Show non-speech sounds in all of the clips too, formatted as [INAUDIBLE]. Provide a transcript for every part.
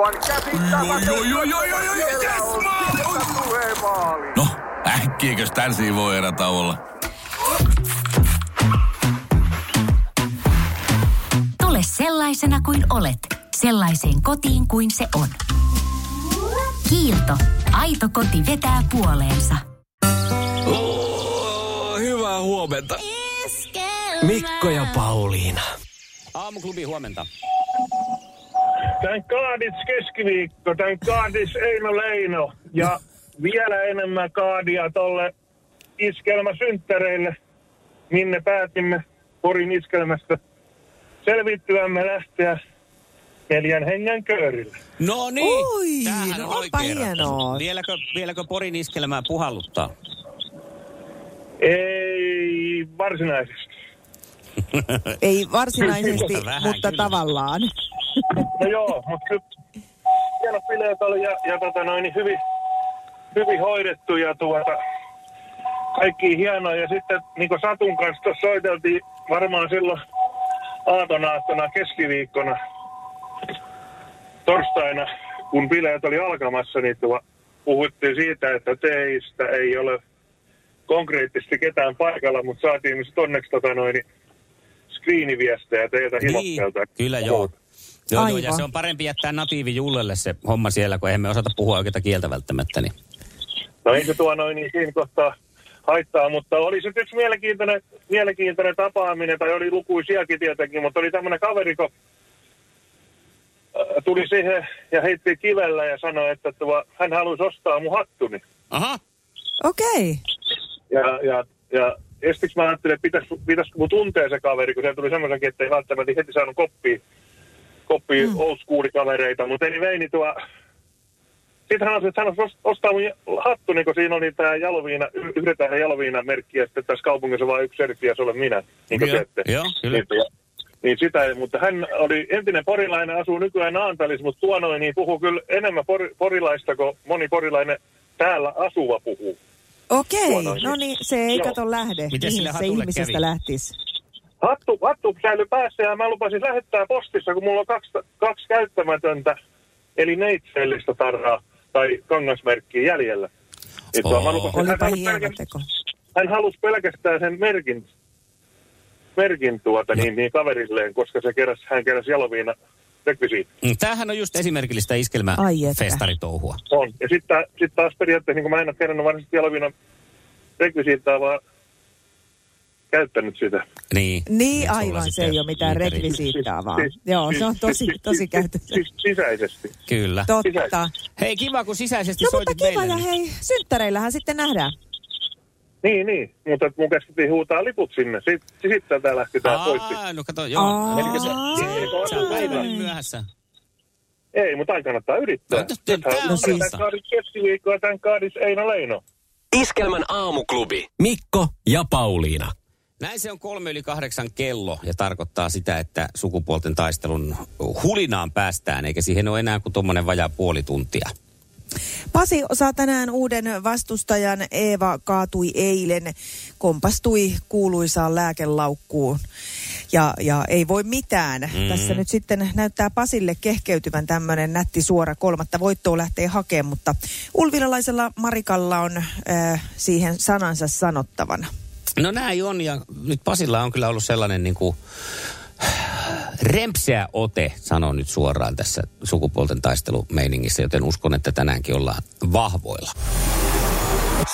Aivan käsittämätöntä. No, äkkiäkös tän voi erä olla? Tule sellaisena kuin olet, sellaiseen kotiin kuin se on. Kiilto. Aito koti vetää puoleensa. Oh, hyvää huomenta. Mikko ja Pauliina. Aamuklubi huomenta. Tän kaadits keskiviikko, tän kaadis Eino Leino ja vielä enemmän kaadia tolle iskelmä synttäreille, minne päätimme Porin iskelmästä selvittyämme lähteä neljän hengen köörille. No niin, Oi, tämähän no on onpa hienoa. Vieläkö, vieläkö Porin iskelmää puhalluttaa? Ei varsinaisesti. Ei varsinaisesti, mutta tavallaan. No joo, mutta kyllä hienot bileet oli ja, ja tota noin, niin hyvin, hyvin hoidettu ja tuota, kaikki hienoa. Ja sitten niin kuin Satun kanssa tuossa soiteltiin varmaan silloin aatonaattona keskiviikkona torstaina, kun bileet oli alkamassa, niin tuo, puhuttiin siitä, että teistä ei ole konkreettisesti ketään paikalla, mutta saatiin myös onneksi tota noin, niin screeniviestejä teiltä. Niin, kyllä joo. Joo, joo, ja se on parempi jättää natiivi Jullelle se homma siellä, kun emme osata puhua oikeita kieltä välttämättä. Niin. No ei se tuo noin niin siinä kohtaa haittaa, mutta oli se yksi mielenkiintoinen, mielenkiintoinen tapaaminen, tai oli lukuisiakin tietenkin, mutta oli tämmöinen kaveri, kun äh, tuli siihen ja heitti kivellä ja sanoi, että tuo, hän haluaisi ostaa mun hattuni. Aha, Okei. Ja, ja, ja estiksi mä ajattelin, että pitäis, pitäisikö mun tuntee se kaveri, kun se tuli semmoisenkin, että ei välttämättä heti saanut koppia, koppia mm. old school kavereita, mutta ei veini tuo... Sitten hän sanoi, että hän olisi ostaa mun hattuni, kun siinä oli tämä jaloviina, y- yhden tähden jaloviina merkki, ja sitten tässä kaupungissa vain yksi serkki, ja se olen minä, niin kuin teette. joo, kyllä. Niin, niin sitä, ei- mutta hän oli entinen porilainen, asuu nykyään Naantalis, mutta tuo noin, niin puhuu kyllä enemmän por, porilaista kuin moni porilainen täällä asuva puhuu. Okei, no niin, se ei Joo. kato lähde. Miten Mihin se ihmisestä kävi? lähtisi? Hattu, hattu säilyi päässä ja mä lupasin lähettää postissa, kun mulla on kaksi, kaksi käyttämätöntä, eli neitsellistä tarraa tai kangasmerkkiä jäljellä. Niin tuo, mä lupasin, hän, Olipa halusi hieno pelkästään, teko. hän halusi pelkästään sen merkin, merkin tuota, niin, niin kaverilleen, koska se keräs, hän keräsi jaloviina rekvisiitti. Mm, tämähän on just esimerkillistä Ai että. iskelmäfestaritouhua. On. Ja sitten sit taas periaatteessa, niin kun mä en ole kerännyt varsinaisesti jaloviina rekvisiittaa, vaan käyttänyt sitä. Niin, Niin sulla aivan, se ei ole mitään niitä rekvisiittaa vaan. Siis- Joo, se siis- on tosi, siis- tosi siis- käytössä. Siis sisäisesti. Kyllä. Totta. Hei, kiva kun sisäisesti No mutta soitit kiva meille. ja niin- hei, synttäreillähän sitten nähdään. Niin, niin. Mutta mun käskettiin huutaa liput sinne. Sitten sit tätä lähti tää pointti. Aa, no kato, joo. Aa. Elikkä se, se, Aa. sä oot aivan myöhässä. Ei, mutta aina kannattaa yrittää. No, tää on Nythän totta. Tämän kaadis keskiviikkoa, tämän kaadis Eino Leino. Iskelmän aamuklubi. Mikko ja Pauliina. Näin se on kolme yli kahdeksan kello ja tarkoittaa sitä, että sukupuolten taistelun hulinaan päästään, eikä siihen ole enää kuin tuommoinen vajaa puoli tuntia. Pasi saa tänään uuden vastustajan. Eeva kaatui eilen, kompastui kuuluisaan lääkelaukkuun. Ja, ja ei voi mitään. Mm. Tässä nyt sitten näyttää Pasille kehkeytyvän tämmöinen nätti suora kolmatta voittoa lähtee hakemaan, mutta ulvilalaisella Marikalla on äh, siihen sanansa sanottavana. No näin on ja nyt Pasilla on kyllä ollut sellainen niin kuin rempseä ote, sanon nyt suoraan tässä sukupuolten taistelumeiningissä, joten uskon, että tänäänkin ollaan vahvoilla.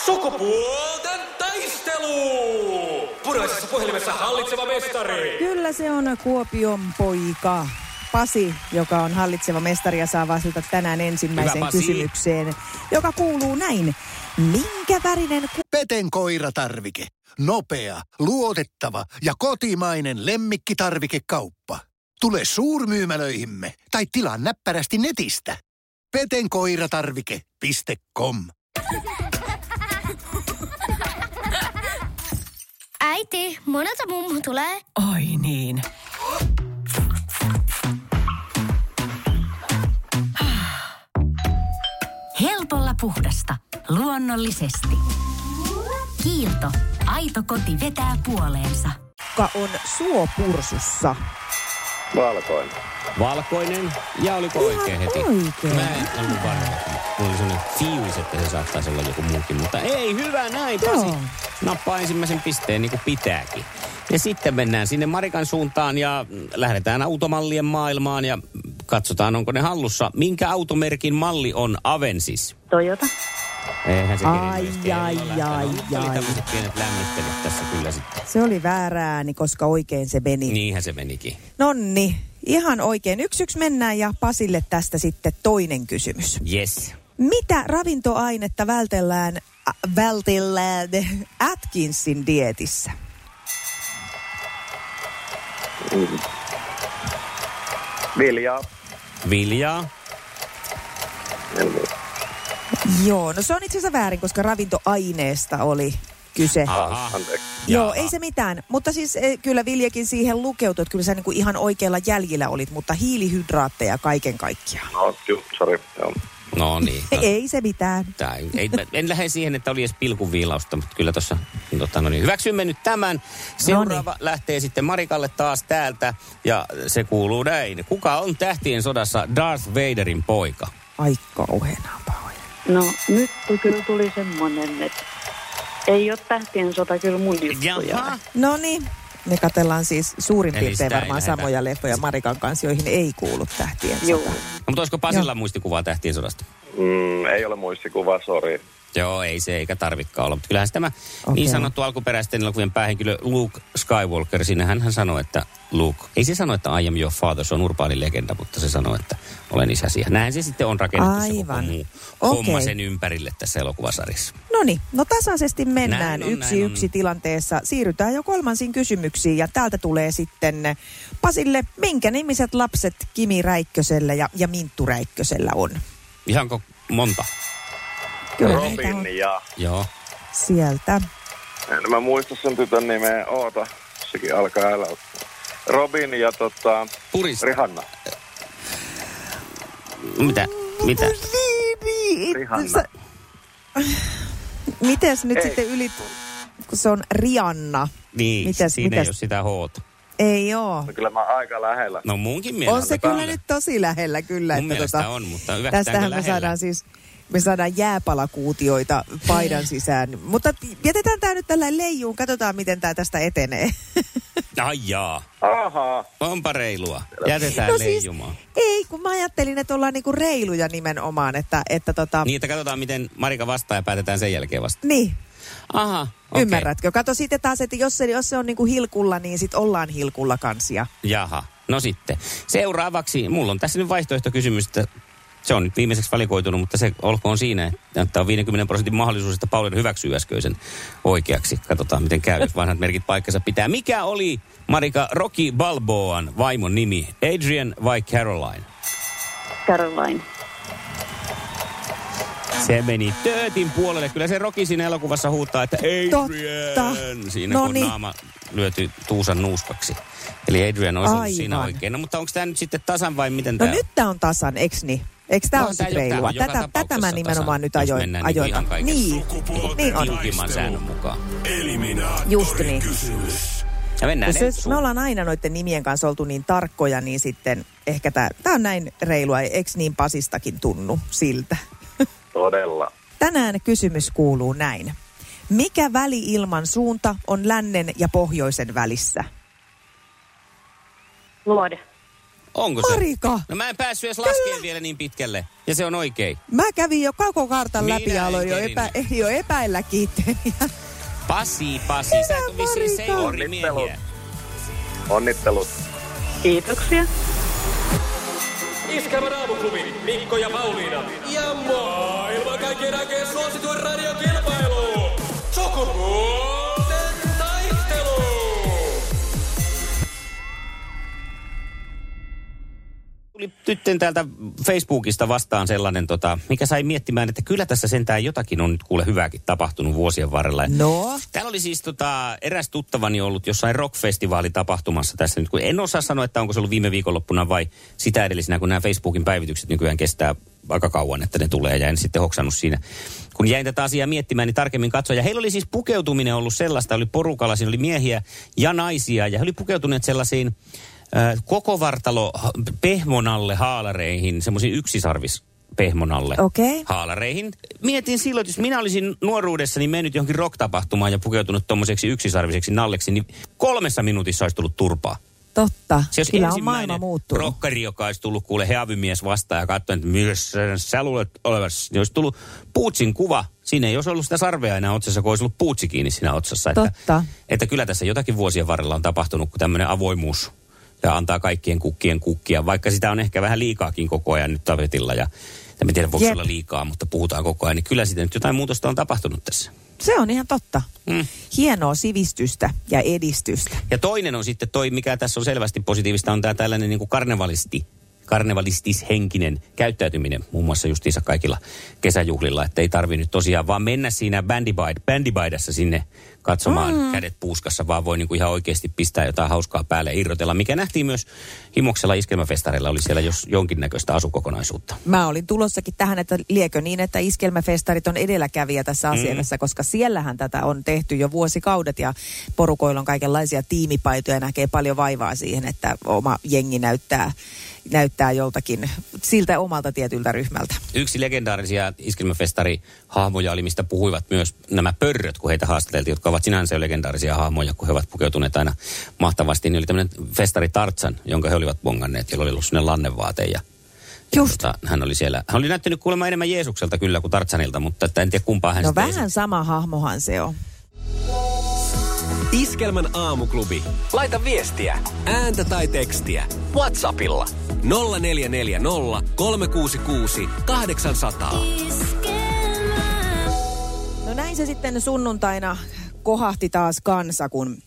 Sukupuolten taistelu! Puraisessa puhelimessa hallitseva mestari. Kyllä se on Kuopion poika. Pasi, joka on hallitseva mestari ja saa vastata tänään ensimmäiseen kysymykseen, joka kuuluu näin. Minkä värinen ku- Peten koiratarvike. Nopea, luotettava ja kotimainen lemmikkitarvikekauppa. Tule suurmyymälöihimme tai tilaa näppärästi netistä. petenkoiratarvike.com Äiti, monelta mummu tulee? Oi niin. Helpolla puhdasta. Luonnollisesti. Kiilto. Aito koti vetää puoleensa. kuka on suopursussa? Valkoinen. Valkoinen. Ja oliko oikein heti? oikein. Mä en ollut varma. Mulla oli sellainen fiilis, että se saattaisi olla joku muukin. Mutta ei, hyvä näin, Pasi. Nappaa ensimmäisen pisteen niin kuin pitääkin. Ja sitten mennään sinne Marikan suuntaan ja lähdetään automallien maailmaan ja katsotaan, onko ne hallussa. Minkä automerkin malli on Avensis? Toyota. Eihän se Ai, ai, ai, ai. tämmöiset pienet lämmittelyt tässä kyllä sitten. Se oli väärä ääni, koska oikein se meni. Niinhän se menikin. Nonni, ihan oikein. Yksi yksi mennään ja Pasille tästä sitten toinen kysymys. Yes. Mitä ravintoainetta vältellään, ä, vältellään [LAUGHS] Atkinsin dietissä? Viljaa. Viljaa. Joo, no se on itse asiassa väärin, koska ravintoaineesta oli kyse. Aha. Joo, ei se mitään. Mutta siis eh, kyllä Viljakin siihen lukeutui, että kyllä sä niinku ihan oikealla jäljellä olit, mutta hiilihydraatteja kaiken kaikkiaan. No, juu, sori. Joo. No niin. No, [LAUGHS] Ei se mitään. tää, ei, mä- en lähde siihen, että oli edes pilkun viilausta, mutta kyllä tuossa, tota, no niin, hyväksymme nyt tämän. Seuraava lähtee sitten Marikalle taas täältä ja se kuuluu näin. Kuka on tähtien sodassa Darth Vaderin poika? Ai kauheena. No nyt kyllä tuli semmonen, että ei ole tähtien sota kyllä mun juttuja. No niin, me katellaan siis suurin Eli piirtein varmaan samoja leffoja Marikan kanssa, joihin ei kuulu tähtien Joo. sota. No, mutta olisiko Pasilla muistikuvaa tähtien sodasta? Mm, ei ole muistikuvaa, sori. Joo, ei se eikä tarvikaan olla. Mutta kyllähän se tämä Okei. niin sanottu alkuperäisten elokuvien päähenkilö Luke Skywalker, siinä hän sanoi, että Luke, ei se sano, että I am your father, se on urbaani legenda, mutta se sanoi, että olen isäsi. Ja näin se sitten on rakennettu se Aivan. muu Okei. homma sen ympärille tässä elokuvasarjassa. No niin, no tasaisesti mennään Näin on, yksi näin on. yksi tilanteessa. Siirrytään jo kolmansiin kysymyksiin ja täältä tulee sitten Pasille, minkä nimiset lapset Kimi Räikkösellä ja, ja Minttu Räikkösellä on? Ihanko monta? Kyllä Robin ja... Joo. sieltä. En mä muista sen tytön nimeä. Oota, sekin alkaa älä. Robin ja tota... Purista. Rihanna. Mitä? Mitä? Rihanna. Sä- Mites nyt Ei. sitten yli, kun se on Rianna? Niin, Mitäs- siinä mitäs- ei ole sitä hoota. Ei oo. No kyllä mä oon aika lähellä. No munkin mielestä. On se kyllä nyt tosi lähellä kyllä. Mun että mielestä on, mutta Tästähän me lähellä? saadaan siis me saadaan jääpalakuutioita paidan sisään. Mutta jätetään tämä nyt tällä leijuun, katsotaan miten tämä tästä etenee. Ai jaa. Ahaa. Onpa reilua. Jätetään No siis- leijumaan. Ei, kun mä ajattelin, että ollaan niinku reiluja nimenomaan, että, että tota, Niin, että katsotaan, miten Marika vastaa ja päätetään sen jälkeen vasta. niin, Aha, okay. ymmärrätkö? Kato sitten taas, että jos se, jos se on niinku hilkulla, niin sit ollaan hilkulla kansia. Jaha, no sitten. Seuraavaksi, mulla on tässä nyt vaihtoehtokysymys, että se on nyt viimeiseksi valikoitunut, mutta se olkoon siinä, että on 50 prosentin mahdollisuus, että Pauliina hyväksyy äskeisen oikeaksi. Katsotaan, miten käy, jos vanhat merkit paikkansa pitää. Mikä oli Marika Rocky Balboan vaimon nimi? Adrian vai Caroline? Caroline. Se meni töötin puolelle. Kyllä se Rocky siinä elokuvassa huutaa, että Adrian! Totta. Siinä No kun niin. naama lyöty Tuusan nuuskaksi. Eli Adrian olisi ollut siinä Aivan. oikein. No, mutta onko tämä nyt sitten tasan vai miten No tämä nyt tämä on tasan, eks niin? Eikö tämä No, ole sitten reilua? Tätä, tätä mä nimenomaan nyt ajoin. niinku ajoin. ihan kaikessa niin, niin on. tiukimman säännön mukaan? Just niin. Ja mennään jos Entsuun. me ollaan aina noiden nimien kanssa oltu niin tarkkoja, niin sitten ehkä tämä on näin reilua. Eikö niin Pasistakin tunnu siltä? Todella. Tänään kysymys kuuluu näin. Mikä väli-ilman suunta on lännen ja pohjoisen välissä? Luode. Onko se? Marika! No mä en päässyt edes laskemaan vielä niin pitkälle. Ja se on oikein. Mä kävin jo koko kartan Minä läpi ja aloin jo, epä, [LAUGHS] jo epäilläkin itseäni. Pasi, Pasi. Sä et ole vissiin seilurimiehiä. Onnittelut. Kiitoksia. Iskelmän aamuklubi, Mikko ja Pauliina. Ja maailman kaikkien aikeen suosituen radiokilpailu. Sukupuolten Tuli tytten täältä Facebookista vastaan sellainen, tota, mikä sai miettimään, että kyllä tässä sentään jotakin on nyt kuule hyvääkin tapahtunut vuosien varrella. No, Täällä oli siis tota, eräs tuttavani ollut jossain rockfestivaalitapahtumassa tässä nyt, kun en osaa sanoa, että onko se ollut viime viikonloppuna vai sitä edellisenä, kun nämä Facebookin päivitykset nykyään kestää aika kauan, että ne tulee ja en sitten hoksannut siinä. Kun jäin tätä asiaa miettimään, niin tarkemmin katsoin. Ja heillä oli siis pukeutuminen ollut sellaista, oli porukalla, siinä oli miehiä ja naisia ja he oli pukeutuneet sellaisiin koko vartalo pehmonalle haalareihin, semmoisiin yksisarvis pehmonalle Okei. haalareihin. Mietin silloin, että jos minä olisin nuoruudessani mennyt johonkin rock-tapahtumaan ja pukeutunut tommoseksi yksisarviseksi nalleksi, niin kolmessa minuutissa olisi tullut turpaa. Totta. Se olisi Kyllä on ensimmäinen maailma muuttunut. rokkari, joka olisi tullut kuule heavymies vastaan ja katsoi, että myös sä luulet olevasi. Niin olisi tullut puutsin kuva. Siinä ei olisi ollut sitä sarvea enää otsassa, kun olisi ollut puutsi kiinni siinä otsassa. Että, Totta. että kyllä tässä jotakin vuosien varrella on tapahtunut, kun tämmöinen avoimuus ja antaa kaikkien kukkien kukkia, vaikka sitä on ehkä vähän liikaakin koko ajan nyt tapetilla ja en tiedä voiko Jep. olla liikaa, mutta puhutaan koko ajan, niin kyllä sitten nyt jotain muutosta on tapahtunut tässä. Se on ihan totta. Mm. Hienoa sivistystä ja edistystä. Ja toinen on sitten toi, mikä tässä on selvästi positiivista, on tämä tällainen niin kuin karnevalisti, karnevalistishenkinen käyttäytyminen, muun muassa justiinsa kaikilla kesäjuhlilla, että ei tarvi nyt tosiaan vaan mennä siinä bändibaid, bändibaidassa sinne katsomaan mm. kädet puuskassa, vaan voi niin kuin ihan oikeasti pistää jotain hauskaa päälle ja irrotella, mikä nähtiin myös Himoksella iskelmäfestareilla, oli siellä jos jonkinnäköistä asukokonaisuutta. Mä olin tulossakin tähän, että liekö niin, että iskelmäfestarit on edelläkävijä tässä asiassa, koska siellähän tätä on tehty jo vuosikaudet ja porukoilla on kaikenlaisia tiimipaitoja ja näkee paljon vaivaa siihen, että oma jengi näyttää, näyttää joltakin siltä omalta tietyltä ryhmältä. Yksi legendaarisia iskelmäfestari-hahmoja oli, mistä puhuivat myös nämä pörröt, kun heitä haastateltiin, jotka ovat sinänsä jo legendaarisia hahmoja, kun he ovat pukeutuneet aina mahtavasti. Niin oli tämmöinen festari Tartsan, jonka he olivat bonganneet, jolla oli ollut sellainen lannevaate ja Just. Tota, hän oli siellä, hän oli näyttänyt kuulemma enemmän Jeesukselta kyllä kuin Tartsanilta, mutta että en tiedä kumpaa hän No vähän sama hahmohan se on. Iskelmän aamuklubi. Laita viestiä, ääntä tai tekstiä. Whatsappilla 0440 366 800. No näin se sitten sunnuntaina kohahti taas kansa, kun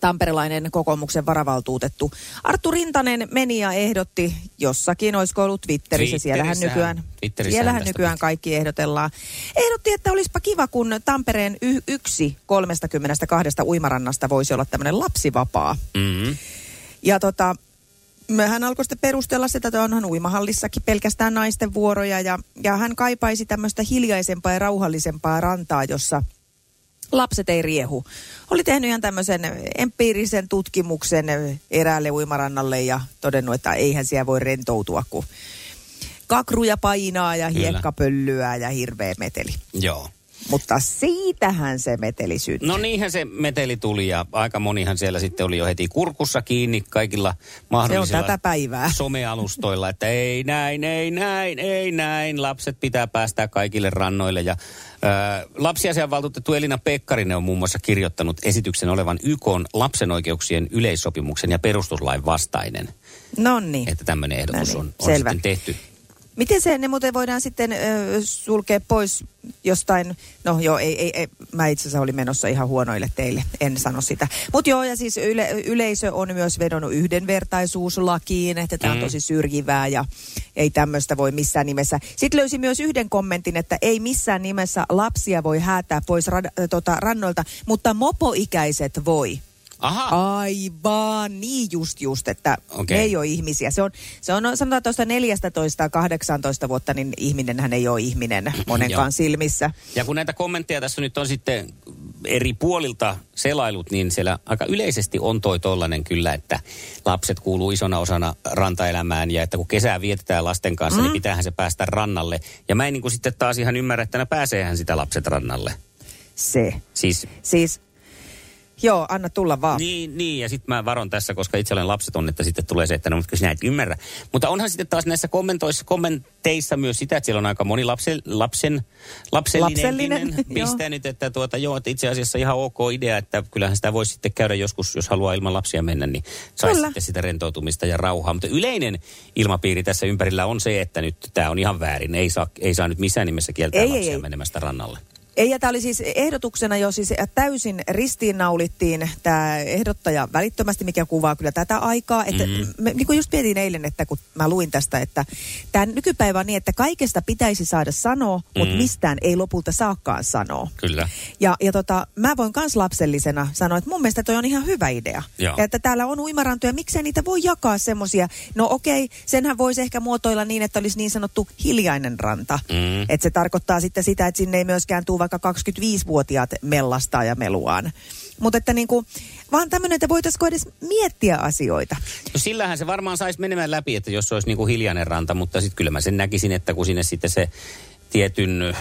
tamperelainen kokoomuksen varavaltuutettu Arttu Rintanen meni ja ehdotti jossakin, olisiko ollut Twitterissä, siellähän nykyään, siellähän nykyään kaikki ehdotellaan. Ehdotti, että olisipa kiva, kun Tampereen y- yksi 32 uimarannasta voisi olla tämmöinen lapsivapaa. Mm-hmm. Ja tota, hän alkoi sitten perustella sitä, että onhan uimahallissakin pelkästään naisten vuoroja ja, ja hän kaipaisi tämmöistä hiljaisempaa ja rauhallisempaa rantaa, jossa lapset ei riehu. Oli tehnyt ihan tämmöisen empiirisen tutkimuksen eräälle uimarannalle ja todennut, että eihän siellä voi rentoutua, kun kakruja painaa ja hiekkapöllyä ja hirveä meteli. Joo. Mutta siitähän se meteli syntyi. No niinhän se meteli tuli ja aika monihan siellä sitten oli jo heti kurkussa kiinni kaikilla mahdollisilla tätä päivää. [LAUGHS] somealustoilla, että ei näin, ei näin, ei näin. Lapset pitää päästää kaikille rannoille ja ää, lapsiasianvaltuutettu Elina Pekkarinen on muun muassa kirjoittanut esityksen olevan YK lapsen oikeuksien yleissopimuksen ja perustuslain vastainen, No niin. että tämmöinen ehdotus No niin, on, on selvä. sitten tehty. Miten se ne muuten voidaan sitten ö, sulkea pois jostain, no joo, ei, ei, ei mä itse asiassa olin menossa ihan huonoille teille, en sano sitä. Mutta joo, ja siis yle, yleisö on myös vedonnut yhdenvertaisuuslakiin, että tämä on Mm. tosi syrjivää ja ei tämmöistä voi missään nimessä. Sitten löysi myös yhden kommentin, että ei missään nimessä lapsia voi häätää pois rad, ö, tota, rannoilta, mutta mopoikäiset voi. Aha, Aivan, niin just just, että okay. ne ei ole ihmisiä. Se on, se on no, sanotaan tuosta 14-18 vuotta, niin ihminenhän ei ole ihminen monenkaan silmissä. Ja kun näitä kommentteja tässä nyt on sitten eri puolilta selailut, niin siellä aika yleisesti on toi tollanen kyllä, että lapset kuuluu isona osana rantaelämään ja että kun kesää vietetään lasten kanssa, mm. niin pitäähän se päästä rannalle. Ja mä en niin kuin sitten taas ihan ymmärrä, että ne pääseehän sitä lapset rannalle. Se. Siis Siis, joo, anna tulla vaan. Niin, niin ja sitten mä varon tässä, koska itse olen lapseton, että sitten tulee se, että no, mutta sinä et ymmärrä. Mutta onhan sitten taas näissä kommentoissa, kommenteissa myös sitä, että siellä on aika moni lapse, lapsen, lapsellinenkin Lapsellinen, [LAUGHS] pistänyt, että tuota, joo, että itse asiassa ihan ok idea, että kyllähän sitä voisi sitten käydä joskus, jos haluaa ilman lapsia mennä, niin saisi Kyllä. sitten sitä rentoutumista ja rauhaa. Mutta yleinen ilmapiiri tässä ympärillä on se, että nyt tämä on ihan väärin. Ei saa, ei saa nyt missään nimessä kieltää Ei, ei, lapsia ei. menemästä rannalle. Ei, ja tämä oli siis ehdotuksena jo siis täysin ristiinnaulittiin tämä ehdottaja välittömästi, mikä kuvaa kyllä tätä aikaa. Että mm. me, niin kuin just mietin eilen, että kun mä luin tästä, että tämä nykypäivä on niin, että kaikesta pitäisi saada sanoa, mm. mutta mistään ei lopulta saakaan sanoa. Kyllä. Ja, ja tota, mä voin kans lapsellisena sanoa, että mun mielestä toi on ihan hyvä idea. Joo. Ja että täällä on uimarantoja, miksei niitä voi jakaa semmosia. No okei, senhän voisi ehkä muotoilla niin, että olisi niin sanottu hiljainen ranta. Mm. Että se tarkoittaa sitten sitä, että sinne ei myöskään tule vaikka vaikka 25-vuotiaat mellastaa ja meluaan. Mutta että niin kuin, vaan tämmöinen, että voitaisiko edes miettiä asioita. No sillähän se varmaan saisi menemään läpi, että jos se olisi niin kuin hiljainen ranta, mutta sitten kyllä mä sen näkisin, että kun sinne sitten se tietyn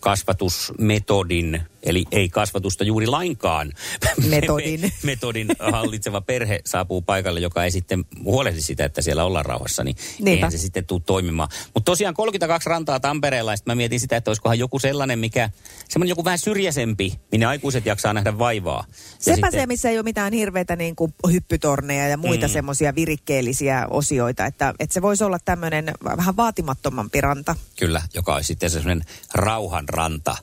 kasvatusmetodin, eli ei kasvatusta juuri lainkaan, [LAUGHS] Metodin. metodin hallitseva perhe saapuu paikalle, joka ei sitten huolehdi sitä, että siellä ollaan rauhassa, niin Niinpä. eihän se sitten tule toimimaan. Mutta tosiaan 32 rantaa Tampereella, ja mä mietin sitä, että olisikohan joku sellainen, mikä, semmoinen joku vähän syrjäisempi, minne aikuiset jaksaa nähdä vaivaa. Ja Sepä sitten- se, missä ei ole mitään hirveitä niin kuin hyppytorneja ja muita mm. semmoisia virikkeellisiä osioita. Että, että se voisi olla tämmöinen vähän vaatimattomampi ranta. Kyllä, joka olisi sitten semmoinen rauhan ranta.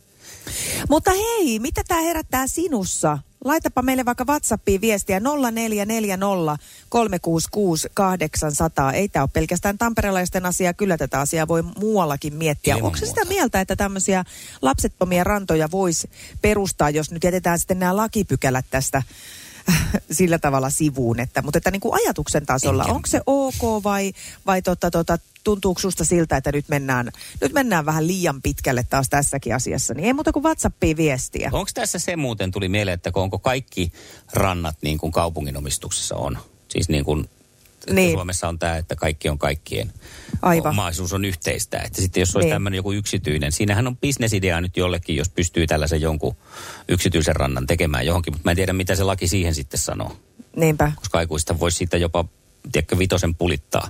Mutta hei, mitä tämä herättää sinussa? Laitapa meille vaikka WhatsAppiin viestiä 0440 366 800. Ei tämä ole pelkästään tamperelaisten asia, kyllä tätä asiaa voi muuallakin miettiä. Ilman Onko se sitä mieltä, että tämmöisiä lapsettomia rantoja voisi perustaa, jos nyt jätetään sitten nämä lakipykälät tästä sillä tavalla sivuun, että, mutta että niin kuin ajatuksen tasolla, Enkä- onko se ok vai, vai tota, tota, tuntuuko susta siltä, että nyt mennään, nyt mennään vähän liian pitkälle taas tässäkin asiassa, niin ei muuta kuin WhatsAppiin viestiä. Onko tässä se muuten tuli mieleen, että onko kaikki rannat niin kuin kaupungin omistuksessa on? Siis niin kuin Niin. Suomessa on tämä, että kaikki on kaikkien. Aivan. Omaisuus on yhteistä. Että sitten jos olisi Niin. tämmöinen joku yksityinen, siinähän on bisnesidea nyt jollekin, jos pystyy tällaisen jonkun yksityisen rannan tekemään johonkin. Mutta mä en tiedä, mitä se laki siihen sitten sanoo. Niinpä. Koska aikuista voisi siitä jopa, tiedätkö, vitosen pulittaa.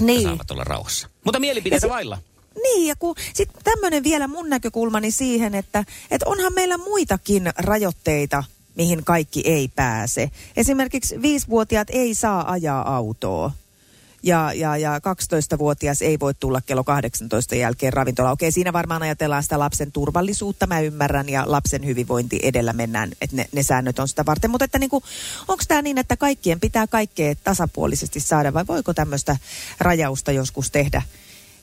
Niin. saavat olla rauhassa. Mutta mielipiteitä vailla. Niin, ja kun sitten tämmöinen vielä mun näkökulmani siihen, että, että onhan meillä muitakin rajoitteita, mihin kaikki ei pääse. Esimerkiksi viisivuotiaat ei saa ajaa autoa. Ja, ja, ja 12-vuotias ei voi tulla kello 18 jälkeen ravintola. Okei, siinä varmaan ajatellaan sitä lapsen turvallisuutta, mä ymmärrän, ja lapsen hyvinvointi edellä mennään, että ne, ne säännöt on sitä varten. Mutta että niinku, onko tämä niin, että kaikkien pitää kaikkea tasapuolisesti saada, vai voiko tämmöistä rajausta joskus tehdä?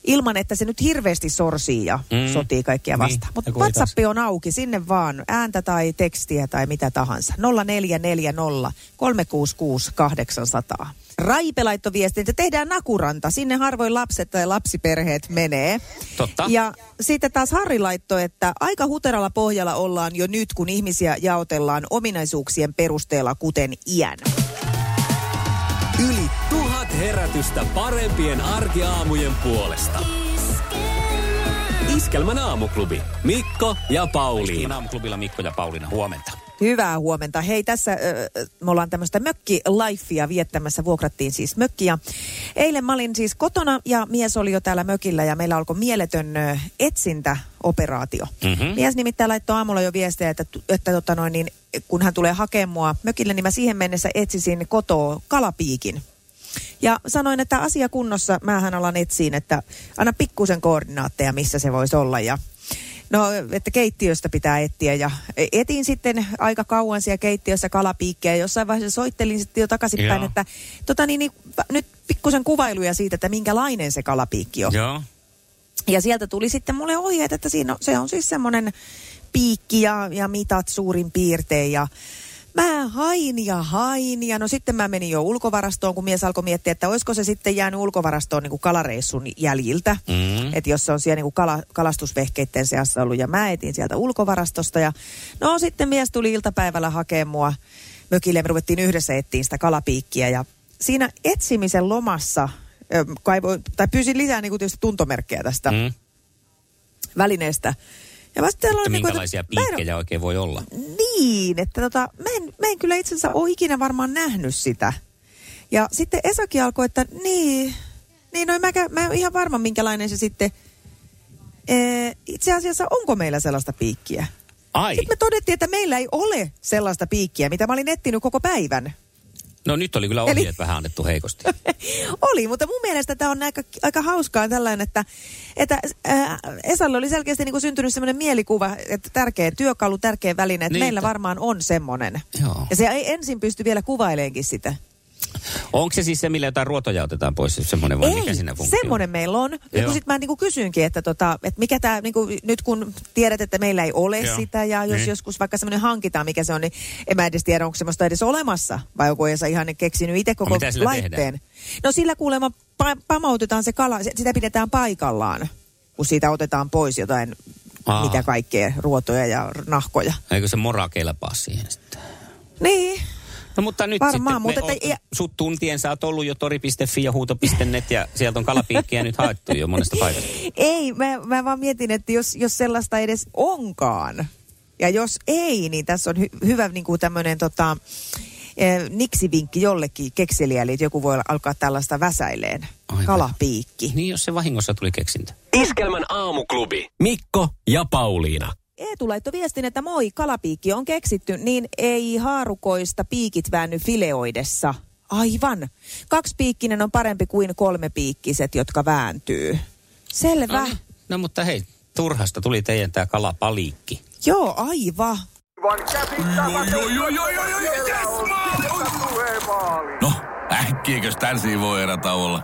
Ilman, että se nyt hirveästi sorsii ja Mm. sotii kaikkia Niin, vastaan. Mutta kun ei WhatsApp on auki, sinne vaan ääntä tai tekstiä tai mitä tahansa. 0440 366 800. Raipe laittoi viestin, että tehdään nakuranta. Sinne harvoin lapset tai lapsiperheet menee. Totta. Ja sitten taas Harri laittoi, että aika huteralla pohjalla ollaan jo nyt, kun ihmisiä jaotellaan ominaisuuksien perusteella, kuten iän. Yli herätystä parempien arkiaamujen puolesta. Iskelmän aamuklubi. Mikko ja Pauliina. Iskelmän aamuklubilla Mikko ja Pauliina, huomenta. Hyvää huomenta. Hei, tässä äh, me ollaan tämmöistä mökki-lifea viettämässä. Vuokrattiin siis mökkiä. Eilen mä olin siis kotona ja mies oli jo täällä mökillä ja meillä alkoi mieletön äh, etsintäoperaatio. Mhm. Mies nimittäin laittoi aamulla jo viestejä, että, että tota noin, niin, kun hän tulee hakemaan mua mökille, niin mä siihen mennessä etsisin kotoa kalapiikin. Ja sanoin, että asia kunnossa, mähän alan etsiin, että anna pikkusen koordinaatteja, missä se voisi olla. Ja No, että keittiöstä pitää etsiä ja etin sitten aika kauan siellä keittiössä kalapiikkiä ja jossain vaiheessa soittelin sitten jo takaisinpäin, Joo. että tota niin, niin, nyt pikkusen kuvailuja siitä, että minkälainen se kalapiikki on. Joo. Ja sieltä tuli sitten mulle ohjeet, että siinä on, se on siis semmoinen piikki ja, ja mitat suurin piirtein ja Mä hain ja hain ja no sitten mä menin jo ulkovarastoon, kun mies alkoi miettiä, että olisiko se sitten jäänyt ulkovarastoon niin kuin kalareissun jäljiltä. Mm. Että jos se on siellä niin kuin kala, kalastusvehkeiden seassa ollut ja mä etin sieltä ulkovarastosta. Ja no sitten mies tuli iltapäivällä hakemaan mua mökille ja me ruvettiin yhdessä etsiä sitä kalapiikkiä. Ja siinä etsimisen lomassa ö, kaivo, tai pyysin lisää niin kuin tietysti tuntomerkkejä tästä. Mm. välineestä. Ja sitten Että aloin niin kuin, minkälaisia että mä en- piikkejä oikein voi olla. niin, että tota, mä, en, mä en kyllä itse asiassa ole ikinä varmaan nähnyt sitä. Ja sitten Esakin alkoi, että niin, niin no mä, mä en ole ihan varma minkälainen se sitten, ee, itse asiassa onko meillä sellaista piikkiä? Ai, Sitten me todettiin, että meillä ei ole sellaista piikkiä, mitä mä olin etsinyt koko päivän. No nyt oli kyllä Eli- ohjeet vähän annettu heikosti. [LAUGHS] oli, mutta mun mielestä tämä on aika, aika hauskaa tällainen, että, että ää, Esalle oli selkeästi niin kuin syntynyt semmoinen mielikuva, että tärkeä työkalu, tärkeä väline, että Niin, meillä että- varmaan on semmoinen. Ja se ei ensin pysty vielä kuvaileenkin sitä. Onko se siis se, millä jotain ruotoja otetaan pois, semmoinen vai mikä ei, siinä funktio? semmoinen meillä on. Kun sit mä niinku kysyinkin, että, tota, että mikä tämä, niinku, nyt kun tiedät, että meillä ei ole Joo. sitä, ja jos Niin. joskus vaikka semmoinen hankitaan, mikä se on, niin en mä edes tiedä, onko semmoista edes olemassa, vai onko Esa ihan keksinyt itse koko sillä laitteen. tehdään? No sillä kuulemma pa- pamautetaan se kala, sitä pidetään paikallaan, kun siitä otetaan pois jotain Aa. mitä kaikkea, ruotoja ja nahkoja. Eikö se mora kelpaa siihen sitten? Niin, No mutta nyt Varmaan, sitten mutta me että- oot, sut tuntien sä oot ollut jo tori.fi ja huuto.net ja sieltä on kalapiikkiä nyt haettu jo monesta paikasta. [LAUGHS] ei, mä, mä vaan mietin, että jos, jos sellaista edes onkaan, ja jos ei, niin tässä on hy- hyvä niin kuin tämmöinen tota, eh, niksivinkki jollekin kekseliälle, että joku voi alkaa tällaista väsäileen. Aivan. Kalapiikki. Niin jos se vahingossa tuli keksintö. Iskelmän aamuklubi. Mikko ja Pauliina. Eetu laittoi viestin, että moi, kalapiikki on keksitty, niin ei haarukoista piikit väänny fileoidessa. Aivan. Kaksipiikkinen on parempi kuin kolmepiikkiset, jotka vääntyy. Selvä. No, no mutta hei, turhasta tuli teidän tää kalapaliikki. Joo, aivan. No, äkkiäkös tän voi erätauolla?